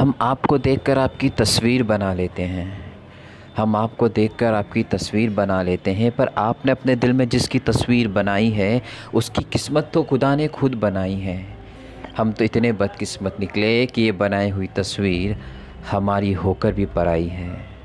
हम आपको देखकर आपकी तस्वीर बना लेते हैं। हम आपको देखकर आपकी तस्वीर बना लेते हैं, पर आपने अपने दिल में जिसकी तस्वीर बनाई है, उसकी किस्मत तो खुदा ने खुद बनाई है। हम तो इतने बदकिस्मत निकले कि ये बनाई हुई तस्वीर हमारी होकर भी पराई है।